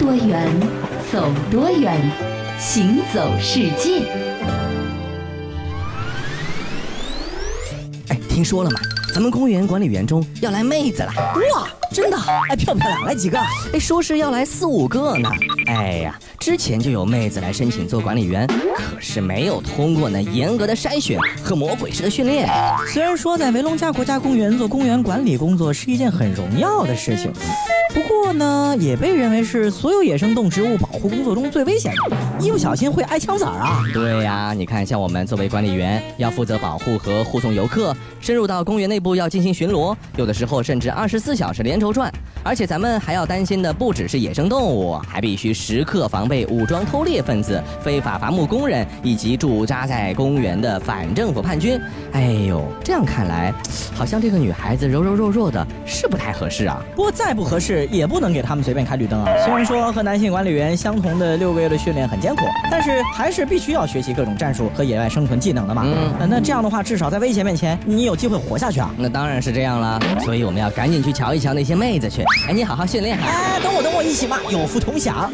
多远，走多远，行走世界。哎，听说了吗？咱们公园管理员中要来妹子了。哇，真的？哎，漂不漂亮？来几个？哎，说是要来四五个呢。哎呀，之前就有妹子来申请做管理员，可是没有通过那严格的筛选和魔鬼式的训练。虽然说在维龙加国家公园做公园管理工作是一件很荣耀的事情。不过呢，也被认为是所有野生动植物保护工作中最危险的，一不小心会挨枪子儿啊！对呀，你看，像我们作为管理员，要负责保护和护送游客，深入到公园内部要进行巡逻，有的时候甚至二十四小时连轴转。而且咱们还要担心的不只是野生动物，还必须时刻防备武装偷猎分子、非法伐木工人以及驻扎在公园的反政府叛军。哎呦，这样看来，好像这个女孩子柔柔弱弱的，是不太合适啊。不过再不合适。也不能给他们随便开绿灯啊！虽然说和男性管理员相同的六个月的训练很艰苦，但是还是必须要学习各种战术和野外生存技能的嘛。嗯，那这样的话，至少在危险面前，你有机会活下去啊！那当然是这样了，所以我们要赶紧去瞧一瞧那些妹子去。哎，你好好训练。哎，等我，等我，一起嘛，有福同享。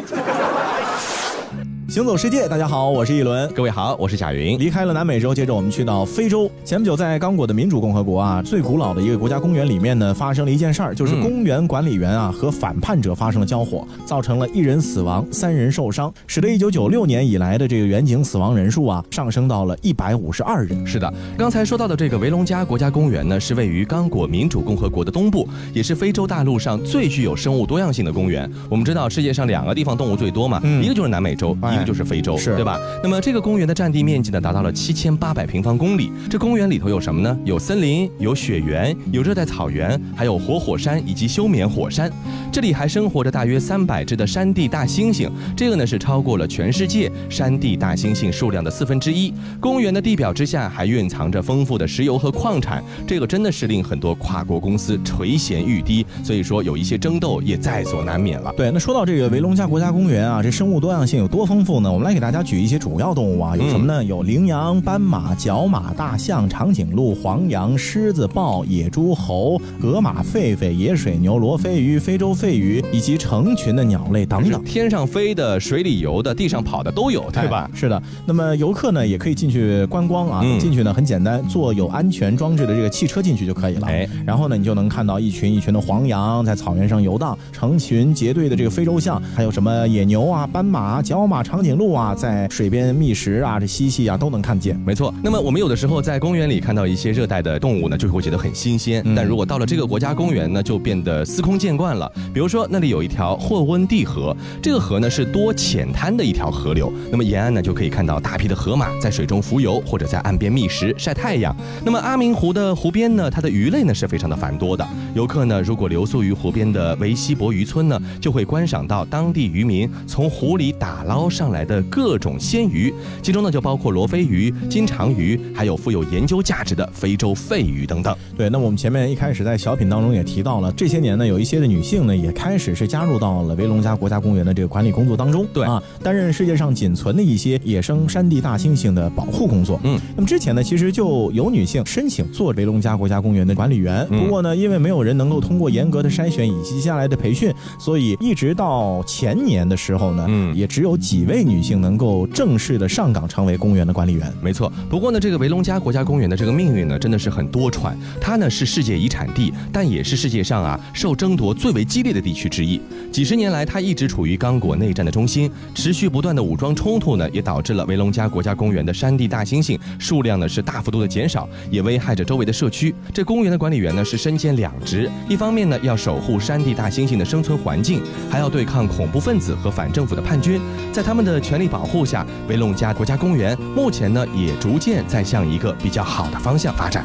行走世界，大家好，我是一轮。各位好，我是贾云。离开了南美洲，接着我们去到非洲。前不久，在刚果的民主共和国啊，最古老的一个国家公园里面呢，发生了一件事儿，就是公园管理员啊和反叛者发生了交火，造成了一人死亡，三人受伤，使得1996年以来的这个远景死亡人数啊上升到了152人。是的，刚才说到的这个维隆加国家公园呢，是位于刚果民主共和国的东部，也是非洲大陆上最具有生物多样性的公园。我们知道世界上两个地方动物最多嘛，一个就是南美洲，一个。就是非洲，是对吧？那么这个公园的占地面积呢，达到了七千八百平方公里。这公园里头有什么呢？有森林，有雪原，有热带草原，还有活火山以及休眠火山。这里还生活着大约三百只的山地大猩猩，这个呢是超过了全世界山地大猩猩数量的四分之一。公园的地表之下还蕴藏着丰富的石油和矿产，这个真的是令很多跨国公司垂涎欲滴。所以说有一些争斗也在所难免了。对，那说到这个维隆加国家公园啊，这生物多样性有多丰富？呢，我们来给大家举一些主要动物啊，有什么呢？有羚羊、斑马、角马、大象、长颈鹿、黄羊、狮子、豹、野猪、猴、河马、狒狒、野水牛、罗非鱼、非洲肺鱼，以及成群的鸟类等等。天上飞的、水里游的、地上跑的都有，对吧？是的。那么游客呢，也可以进去观光啊。进去呢很简单，坐有安全装置的这个汽车进去就可以了。哎，然后呢，你就能看到一群一群的黄羊在草原上游荡，成群结队的这个非洲象，还有什么野牛啊、斑马、角马、长。颈鹿啊，在水边觅食啊，这嬉戏啊，都能看见。没错。那么我们有的时候在公园里看到一些热带的动物呢，就会觉得很新鲜。但如果到了这个国家公园呢，就变得司空见惯了。比如说那里有一条霍温蒂河，这个河呢是多浅滩的一条河流。那么沿岸呢就可以看到大批的河马在水中浮游，或者在岸边觅食晒太阳。那么阿明湖的湖边呢，它的鱼类呢是非常的繁多的。游客呢如果留宿于湖边的维西博渔村呢，就会观赏到当地渔民从湖里打捞上来。来的各种鲜鱼，其中呢就包括罗非鱼、金长鱼，还有富有研究价值的非洲肺鱼等等。对，那我们前面一开始在小品当中也提到了，这些年呢有一些的女性呢也开始是加入到了维龙加国家公园的这个管理工作当中。对啊，担任世界上仅存的一些野生山地大猩猩的保护工作。嗯，那么之前呢其实就有女性申请做维龙加国家公园的管理员，不过呢因为没有人能够通过严格的筛选以及接下来的培训，所以一直到前年的时候呢，嗯，也只有几位。为女性能够正式的上岗成为公园的管理员，没错。不过呢，这个维隆加国家公园的这个命运呢，真的是很多舛。它呢是世界遗产地，但也是世界上啊受争夺最为激烈的地区之一。几十年来，它一直处于刚果内战的中心，持续不断的武装冲突呢，也导致了维隆加国家公园的山地大猩猩数量呢是大幅度的减少，也危害着周围的社区。这公园的管理员呢是身兼两职，一方面呢要守护山地大猩猩的生存环境，还要对抗恐怖分子和反政府的叛军，在他们的权力保护下，威龙加国家公园目前呢也逐渐在向一个比较好的方向发展。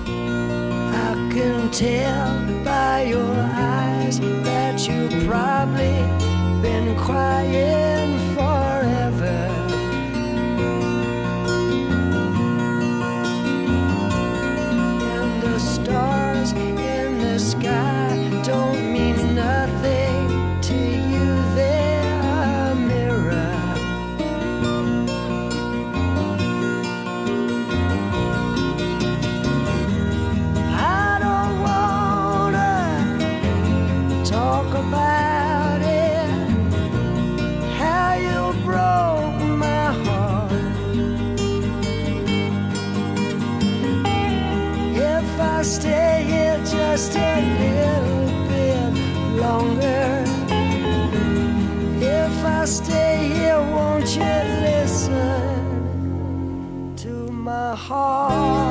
Tell by your eyes that you probably I stay here, won't you listen to my heart?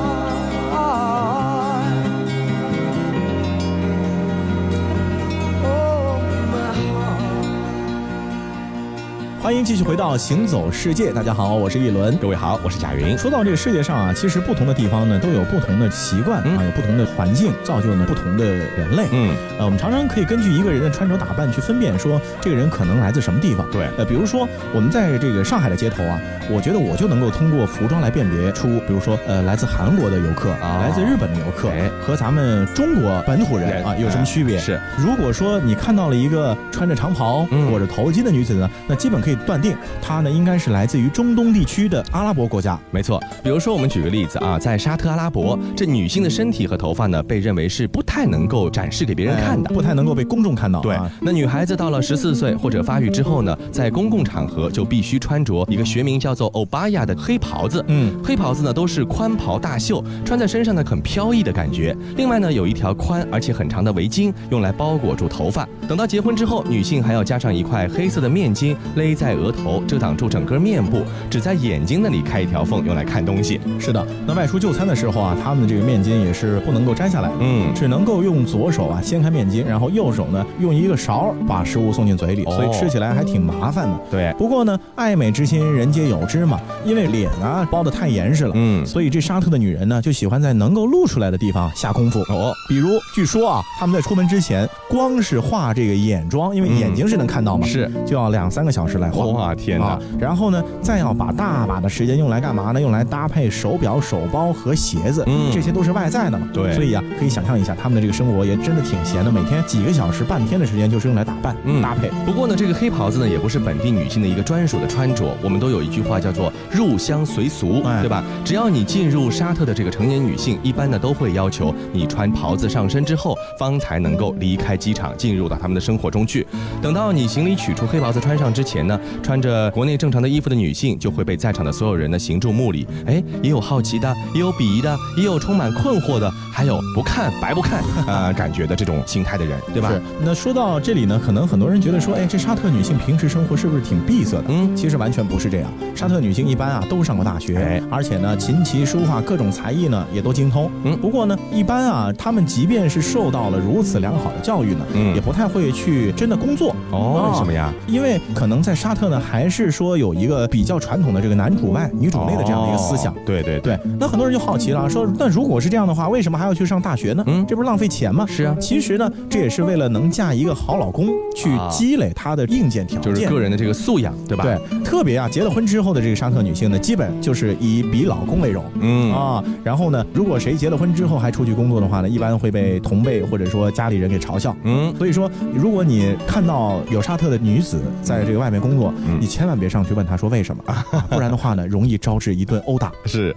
欢迎继续回到行走世界，大家好，我是一轮，各位好，我是贾云。说到这个世界上啊，其实不同的地方呢，都有不同的习惯啊，有不同的环境，造就了不同的人类。嗯，呃，我们常常可以根据一个人的穿着打扮去分辨，说这个人可能来自什么地方。对，呃，比如说我们在这个上海的街头啊，我觉得我就能够通过服装来辨别出，比如说呃，来自韩国的游客啊，来自日本的游客，哎。和咱们中国本土人啊有什么区别？是，如果说你看到了一个穿着长袍、裹着头巾的女子呢，那基本可以断定。它呢，应该是来自于中东地区的阿拉伯国家。没错，比如说我们举个例子啊，在沙特阿拉伯，这女性的身体和头发呢，被认为是不太能够展示给别人看的，不太能够被公众看到。对，那女孩子到了十四岁或者发育之后呢，在公共场合就必须穿着一个学名叫做欧巴亚的黑袍子。嗯，黑袍子呢都是宽袍大袖，穿在身上呢很飘逸的感觉。另外呢，有一条宽而且很长的围巾，用来包裹住头发。等到结婚之后，女性还要加上一块黑色的面巾勒在额头，遮挡住整个面部，只在眼睛那里开一条缝，用来看东西。是的，那外出就餐的时候啊，他们的这个面巾也是不能够摘下来，嗯，只能够用左手啊掀开面巾，然后右手呢用一个勺把食物送进嘴里，所以吃起来还挺麻烦的。对，不过呢，爱美之心人皆有之嘛，因为脸啊包的太严实了，嗯，所以这沙特的女人呢就喜欢在能够露出来的地方下功夫。哦，比如据说啊，他们在出门之前，光是画这个眼妆，因为眼睛是能看到嘛，是就要两三个小时来画。哇，天哪！然后呢，再要把大把的时间用来干嘛呢？用来搭配手表、手包和鞋子，嗯，这些都是外在的嘛。对，所以啊，可以想象一下，他们的这个生活也真的挺闲的，每天几个小时、半天的时间就是用来打扮、搭配。不过呢，这个黑袍子呢，也不是本地女性的一个专属的穿着。我们都有一句话叫做“入乡随俗”，对吧？只要你进入沙特的这个成年女性，一般呢都会要求你穿袍子上身之后，方才能够离开机场，进入到他们的生活中去。等到你行李取出黑袍子穿上之前呢，穿着国内正常的衣服的女性。就会被在场的所有人呢行注目礼，哎，也有好奇的，也有鄙夷的，也有充满困惑的，还有不看白不看 啊感觉的这种心态的人，对吧？是。那说到这里呢，可能很多人觉得说，哎，这沙特女性平时生活是不是挺闭塞的？嗯，其实完全不是这样。沙特女性一般啊都上过大学，而且呢琴棋书画各种才艺呢也都精通。嗯，不过呢一般啊她们即便是受到了如此良好的教育呢，嗯，也不太会去真的工作。哦，为什么呀？因为可能在沙特呢还是说有一个比较。传统的这个男主外女主内的这样的一个思想，对对对。那很多人就好奇了，说那如果是这样的话，为什么还要去上大学呢？嗯，这不是浪费钱吗？是啊。其实呢，这也是为了能嫁一个好老公，去积累她的硬件条件，就是个人的这个素养，对吧？对。特别啊，结了婚之后的这个沙特女性呢，基本就是以比老公为荣。嗯啊。然后呢，如果谁结了婚之后还出去工作的话呢，一般会被同辈或者说家里人给嘲笑。嗯。所以说，如果你看到有沙特的女子在这个外面工作，你千万别上去问他说为什么。不然的话呢，容易招致一顿殴打。是。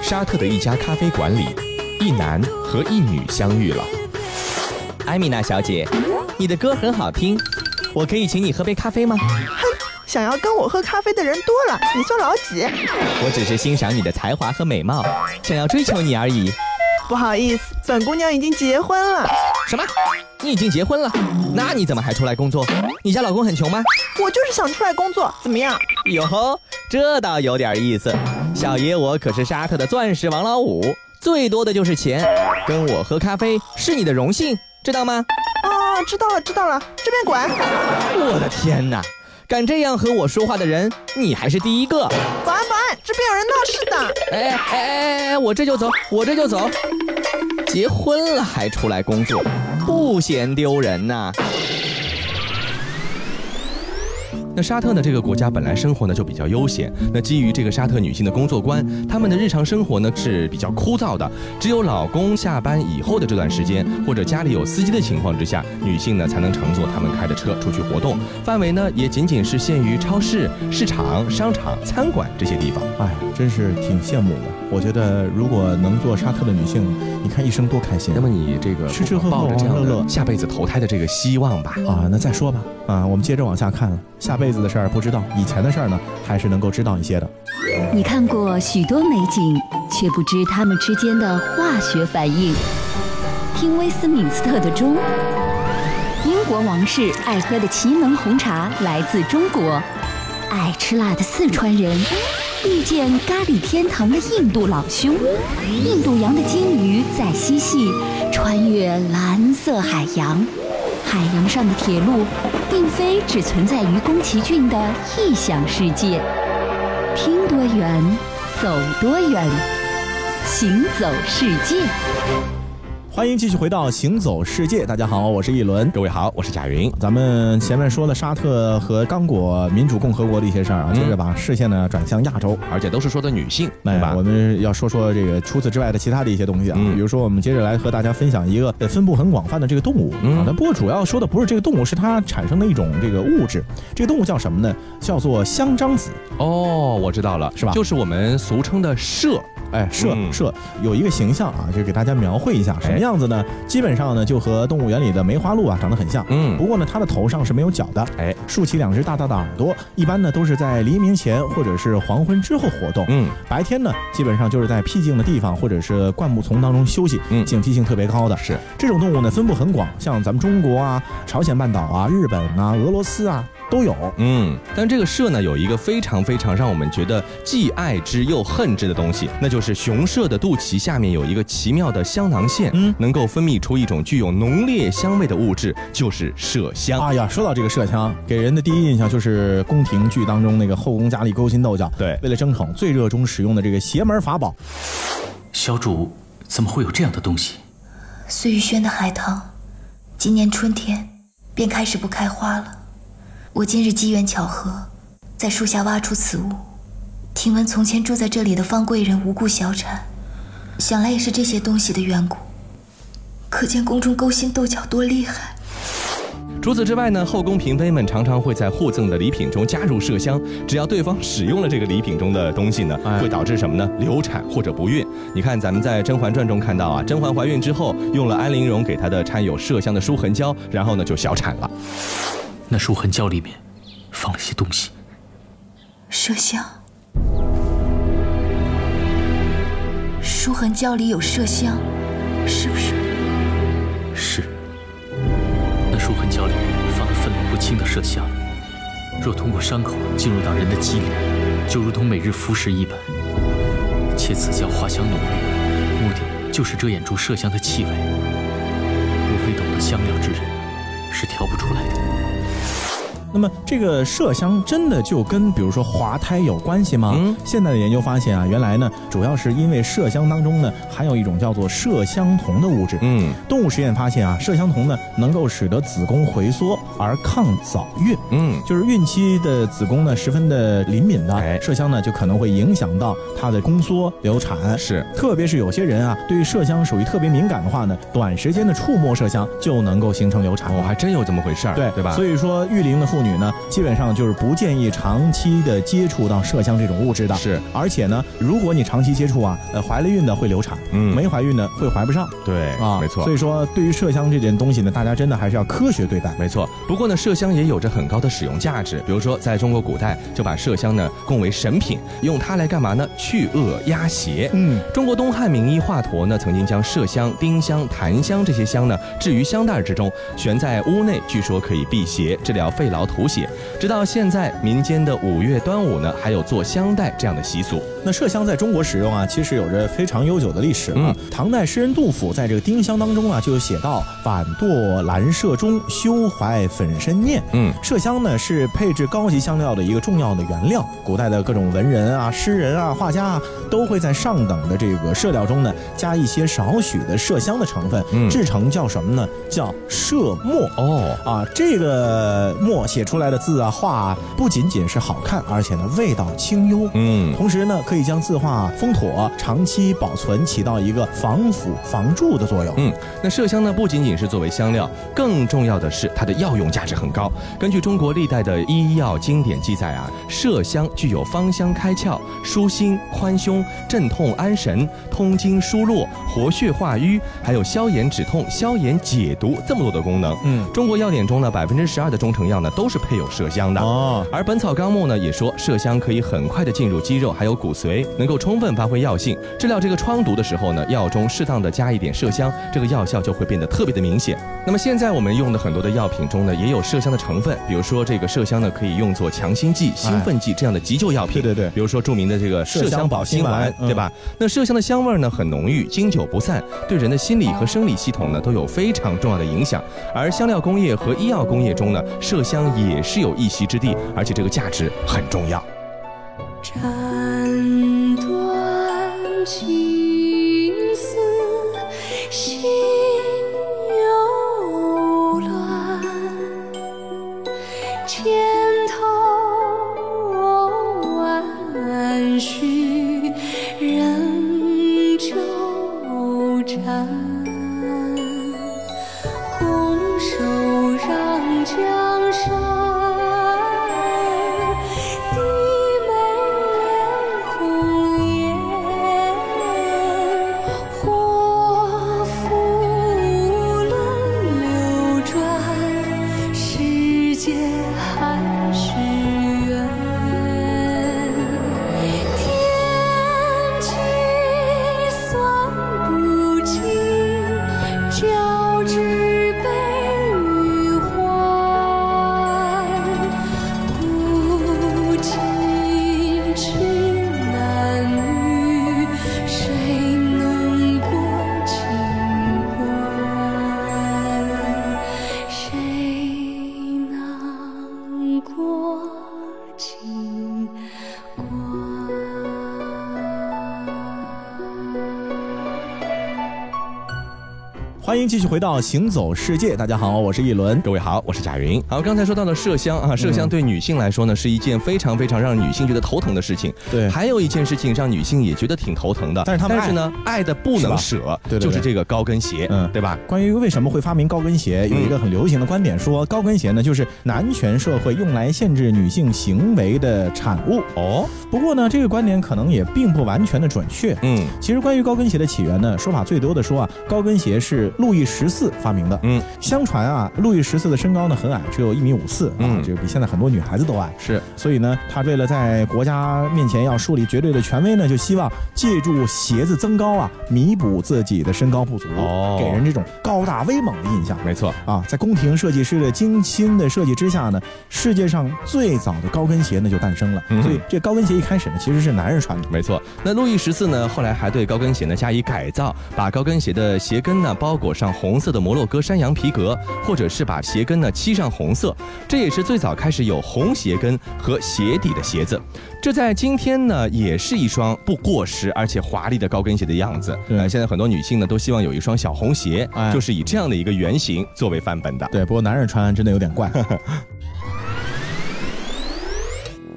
沙特的一家咖啡馆里，一男和一女相遇了。艾米娜小姐，你的歌很好听，我可以请你喝杯咖啡吗？哼，想要跟我喝咖啡的人多了，你算老几？我只是欣赏你的才华和美貌，想要追求你而已。不好意思，本姑娘已经结婚了。什么？你已经结婚了？那你怎么还出来工作？你家老公很穷吗？我就是想出来工作，怎么样？哟吼，这倒有点意思。小爷我可是沙特的钻石王老五，最多的就是钱。跟我喝咖啡是你的荣幸，知道吗？哦，知道了，知道了。这边滚！我的天哪，敢这样和我说话的人，你还是第一个。保安，保安，这边有人闹事的。哎哎哎哎，我这就走，我这就走。结婚了还出来工作，不嫌丢人呐？那沙特呢？这个国家本来生活呢就比较悠闲。那基于这个沙特女性的工作观，她们的日常生活呢是比较枯燥的。只有老公下班以后的这段时间，或者家里有司机的情况之下，女性呢才能乘坐他们开的车出去活动。范围呢也仅仅是限于超市、市场、商场、餐馆这些地方。哎，真是挺羡慕的。我觉得如果能做沙特的女性，你看一生多开心。那么你这个吃吃喝喝、抱着这样的下辈子投胎的这个希望吧。啊，那再说吧。啊，我们接着往下看了。下辈子的事儿不知道，以前的事儿呢，还是能够知道一些的。你看过许多美景，却不知它们之间的化学反应。听威斯敏斯特的钟，英国王室爱喝的奇能红茶来自中国，爱吃辣的四川人遇见咖喱天堂的印度老兄，印度洋的鲸鱼在嬉戏，穿越蓝色海洋。海洋上的铁路，并非只存在于宫崎骏的异想世界。听多远，走多远，行走世界。欢迎继续回到《行走世界》，大家好，我是一轮，各位好，我是贾云。咱们前面说了沙特和刚果民主共和国的一些事儿啊，接着把视线呢转向亚洲，而且都是说的女性，对吧？我们要说说这个除此之外的其他的一些东西啊，比如说我们接着来和大家分享一个分布很广泛的这个动物啊，但不过主要说的不是这个动物，是它产生的一种这个物质。这个动物叫什么呢？叫做香樟子。哦，我知道了，是吧？就是我们俗称的麝。哎，麝麝有一个形象啊，就给大家描绘一下什么样子呢？基本上呢，就和动物园里的梅花鹿啊长得很像。嗯，不过呢，它的头上是没有角的。哎，竖起两只大大的耳朵，一般呢都是在黎明前或者是黄昏之后活动。嗯，白天呢，基本上就是在僻静的地方或者是灌木丛当中休息。嗯，警惕性特别高的。是这种动物呢，分布很广，像咱们中国啊、朝鲜半岛啊、日本啊、俄罗斯啊。都有，嗯，但这个麝呢，有一个非常非常让我们觉得既爱之又恨之的东西，那就是雄麝的肚脐下面有一个奇妙的香囊腺，嗯，能够分泌出一种具有浓烈香味的物质，就是麝香。哎呀，说到这个麝香，给人的第一印象就是宫廷剧当中那个后宫佳丽勾心斗角，对，为了争宠最热衷使用的这个邪门法宝。小主怎么会有这样的东西？碎玉轩的海棠，今年春天便开始不开花了。我今日机缘巧合，在树下挖出此物。听闻从前住在这里的方贵人无故小产，想来也是这些东西的缘故。可见宫中勾心斗角多厉害。除此之外呢，后宫嫔妃们常常会在互赠的礼品中加入麝香，只要对方使用了这个礼品中的东西呢，会导致什么呢？流产或者不孕。你看咱们在《甄嬛传》中看到啊，甄嬛怀孕之后用了安陵容给她的掺有麝香的舒痕胶，然后呢就小产了。那舒痕胶里面放了些东西，麝香。书痕胶里有麝香，是不是？是。那书痕胶里放了分量不轻的麝香，若通过伤口进入到人的肌里，就如同每日服食一般。且此胶花香浓郁，目的就是遮掩住麝香的气味。若非懂得香料之人，是调不出来的。那么这个麝香真的就跟比如说滑胎有关系吗？嗯，现在的研究发现啊，原来呢主要是因为麝香当中呢含有一种叫做麝香酮的物质。嗯，动物实验发现啊，麝香酮呢能够使得子宫回缩而抗早孕。嗯，就是孕期的子宫呢十分的灵敏的，哎麝香呢就可能会影响到它的宫缩流产。是，特别是有些人啊对麝香属于特别敏感的话呢，短时间的触摸麝香就能够形成流产。哦，还真有这么回事儿。对，对吧？所以说育龄的妇。妇女呢，基本上就是不建议长期的接触到麝香这种物质的。是，而且呢，如果你长期接触啊，呃，怀了孕的会流产，嗯，没怀孕的会怀不上。对，啊，没错。所以说，对于麝香这件东西呢，大家真的还是要科学对待。没错。不过呢，麝香也有着很高的使用价值。比如说，在中国古代就把麝香呢供为神品，用它来干嘛呢？去恶压邪。嗯，中国东汉名医华佗呢，曾经将麝香、丁香、檀香这些香呢置于香袋之中，悬在屋内，据说可以辟邪、治疗肺痨、吐血。直到现在，民间的五月端午呢，还有做香袋这样的习俗。那麝香在中国使用啊，其实有着非常悠久的历史啊。唐代诗人杜甫在这个丁香当中啊，就有写到“反堕兰麝中，休怀粉身念”。嗯，麝香呢是配置高级香料的一个重要的原料。古代的各种文人啊、诗人啊、画家啊，都会在上等的这个麝料中呢，加一些少许的麝香的成分，制成叫什么呢？叫麝墨。哦，啊，这个墨写出来的字啊。画啊不仅仅是好看，而且呢味道清幽，嗯，同时呢可以将字画封妥，长期保存，起到一个防腐防蛀的作用。嗯，那麝香呢不仅仅是作为香料，更重要的是它的药用价值很高。根据中国历代的医药经典记载啊，麝香具有芳香开窍、舒心宽胸、镇痛安神、通经疏络、活血化瘀，还有消炎止痛、消炎解毒这么多的功能。嗯，中国药典中呢百分之十二的中成药呢都都是配有麝香的哦。而《本草纲目》呢也说，麝香可以很快的进入肌肉还有骨髓，能够充分发挥药性。治疗这个疮毒的时候呢，药中适当的加一点麝香，这个药效就会变得特别的明显。那么现在我们用的很多的药品中呢，也有麝香的成分，比如说这个麝香呢可以用作强心剂、兴奋剂这样的急救药品。对对对，比如说著名的这个麝香保心丸，对吧？那麝香的香味呢很浓郁，经久不散，对人的心理和生理系统呢都有非常重要的影响。而香料工业和医药工业中呢，麝香也是有一席之地，而且这个价值很重要。斩断情丝，心又乱，千头万绪迎继续回到行走世界，大家好，我是一轮，各位好，我是贾云。好，刚才说到了麝香啊，麝香对女性来说呢，是一件非常非常让女性觉得头疼的事情。对，还有一件事情让女性也觉得挺头疼的，但是他们但是呢，爱的不能舍，对，就是这个高跟鞋，嗯，对吧？关于为什么会发明高跟鞋，有一个很流行的观点说，高跟鞋呢就是男权社会用来限制女性行为的产物。哦，不过呢，这个观点可能也并不完全的准确。嗯，其实关于高跟鞋的起源呢，说法最多的说啊，高跟鞋是路易十四。发明的，嗯，相传啊，路易十四的身高呢很矮，只有一米五四，嗯，这个比现在很多女孩子都矮，是，所以呢，他为了在国家面前要树立绝对的权威呢，就希望借助鞋子增高啊，弥补自己的身高不足，哦，给人这种高大威猛的印象。没错，啊，在宫廷设计师的精心的设计之下呢，世界上最早的高跟鞋呢就诞生了。所以这高跟鞋一开始呢其实是男人穿的。没错，那路易十四呢后来还对高跟鞋呢加以改造，把高跟鞋的鞋跟呢包裹上红色的。摩洛哥山羊皮革，或者是把鞋跟呢漆上红色，这也是最早开始有红鞋跟和鞋底的鞋子。这在今天呢，也是一双不过时而且华丽的高跟鞋的样子。对，现在很多女性呢都希望有一双小红鞋，就是以这样的一个原型作为范本的。对，不过男人穿真的有点怪。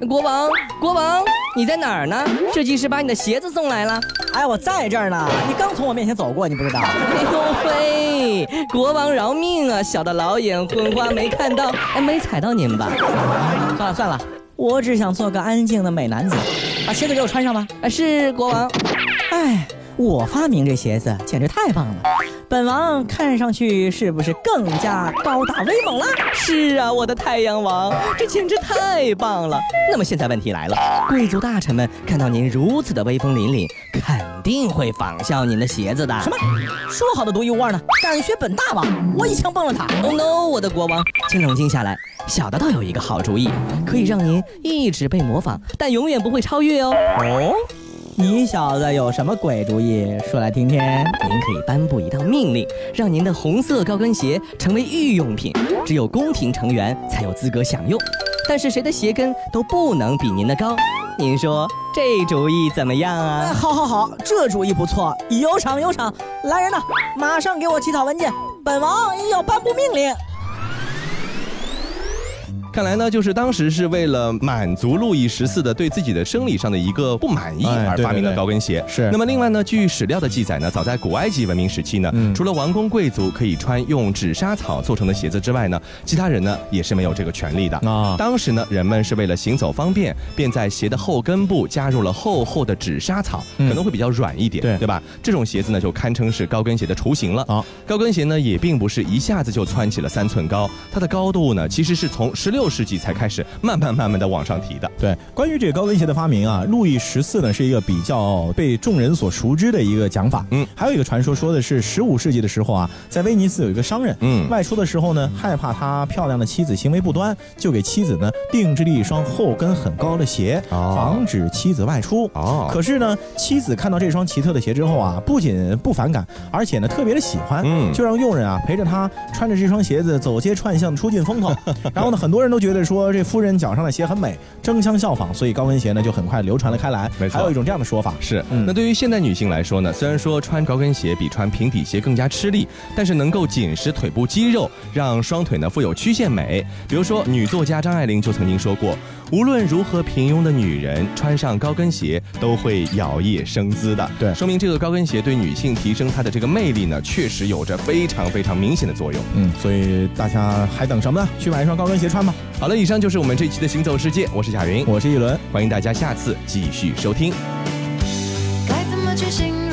国王，国王，你在哪儿呢？设计师把你的鞋子送来了。哎，我在这儿呢。你刚从我面前走过，你不知道？哎呦喂，国王饶命啊！小的老眼昏花，没看到，哎，没踩到您吧？算了算了，我只想做个安静的美男子。把鞋子给我穿上吧。啊，是国王。哎，我发明这鞋子简直太棒了。本王看上去是不是更加高大威猛了？是啊，我的太阳王，这简直太棒了。那么现在问题来了，贵族大臣们看到您如此的威风凛凛，肯定会仿效您的鞋子的。什么？说好的独一无二呢？敢学本大王，我一枪崩了他！Oh no，我的国王，请冷静下来。小的倒有一个好主意，可以让您一直被模仿，但永远不会超越哦。哦。你小子有什么鬼主意？说来听听。您可以颁布一道命令，让您的红色高跟鞋成为御用品，只有宫廷成员才有资格享用。但是谁的鞋跟都不能比您的高。您说这主意怎么样啊？好，好，好，这主意不错。有赏，有赏。来人呐，马上给我起草文件，本王要颁布命令。看来呢，就是当时是为了满足路易十四的对自己的生理上的一个不满意而发明的高跟鞋。是。那么另外呢，据史料的记载呢，早在古埃及文明时期呢，除了王公贵族可以穿用纸莎草做成的鞋子之外呢，其他人呢也是没有这个权利的。啊。当时呢，人们是为了行走方便，便在鞋的后跟部加入了厚厚的纸莎草，可能会比较软一点，对对吧？这种鞋子呢，就堪称是高跟鞋的雏形了。啊。高跟鞋呢，也并不是一下子就蹿起了三寸高，它的高度呢，其实是从十六。六世纪才开始慢慢慢慢的往上提的。对，关于这个高跟鞋的发明啊，路易十四呢是一个比较被众人所熟知的一个讲法。嗯，还有一个传说说的是十五世纪的时候啊，在威尼斯有一个商人，嗯，外出的时候呢，害怕他漂亮的妻子行为不端，就给妻子呢定制了一双后跟很高的鞋，防止妻子外出。哦，可是呢，妻子看到这双奇特的鞋之后啊，不仅不反感，而且呢特别的喜欢，嗯，就让佣人啊陪着他穿着这双鞋子走街串巷，出尽风头。然后呢，很多人都觉得说这夫人脚上的鞋很美，争相效仿，所以高跟鞋呢就很快流传了开来。没错，还有一种这样的说法是，那对于现代女性来说呢，虽然说穿高跟鞋比穿平底鞋更加吃力，但是能够紧实腿部肌肉，让双腿呢富有曲线美。比如说，女作家张爱玲就曾经说过，无论如何平庸的女人穿上高跟鞋都会摇曳生姿的。对，说明这个高跟鞋对女性提升她的这个魅力呢，确实有着非常非常明显的作用。嗯，所以大家还等什么呢？去买一双高跟鞋穿吧。好了，以上就是我们这期的行走世界，我是贾云，我是一轮，欢迎大家下次继续收听。该怎么去形容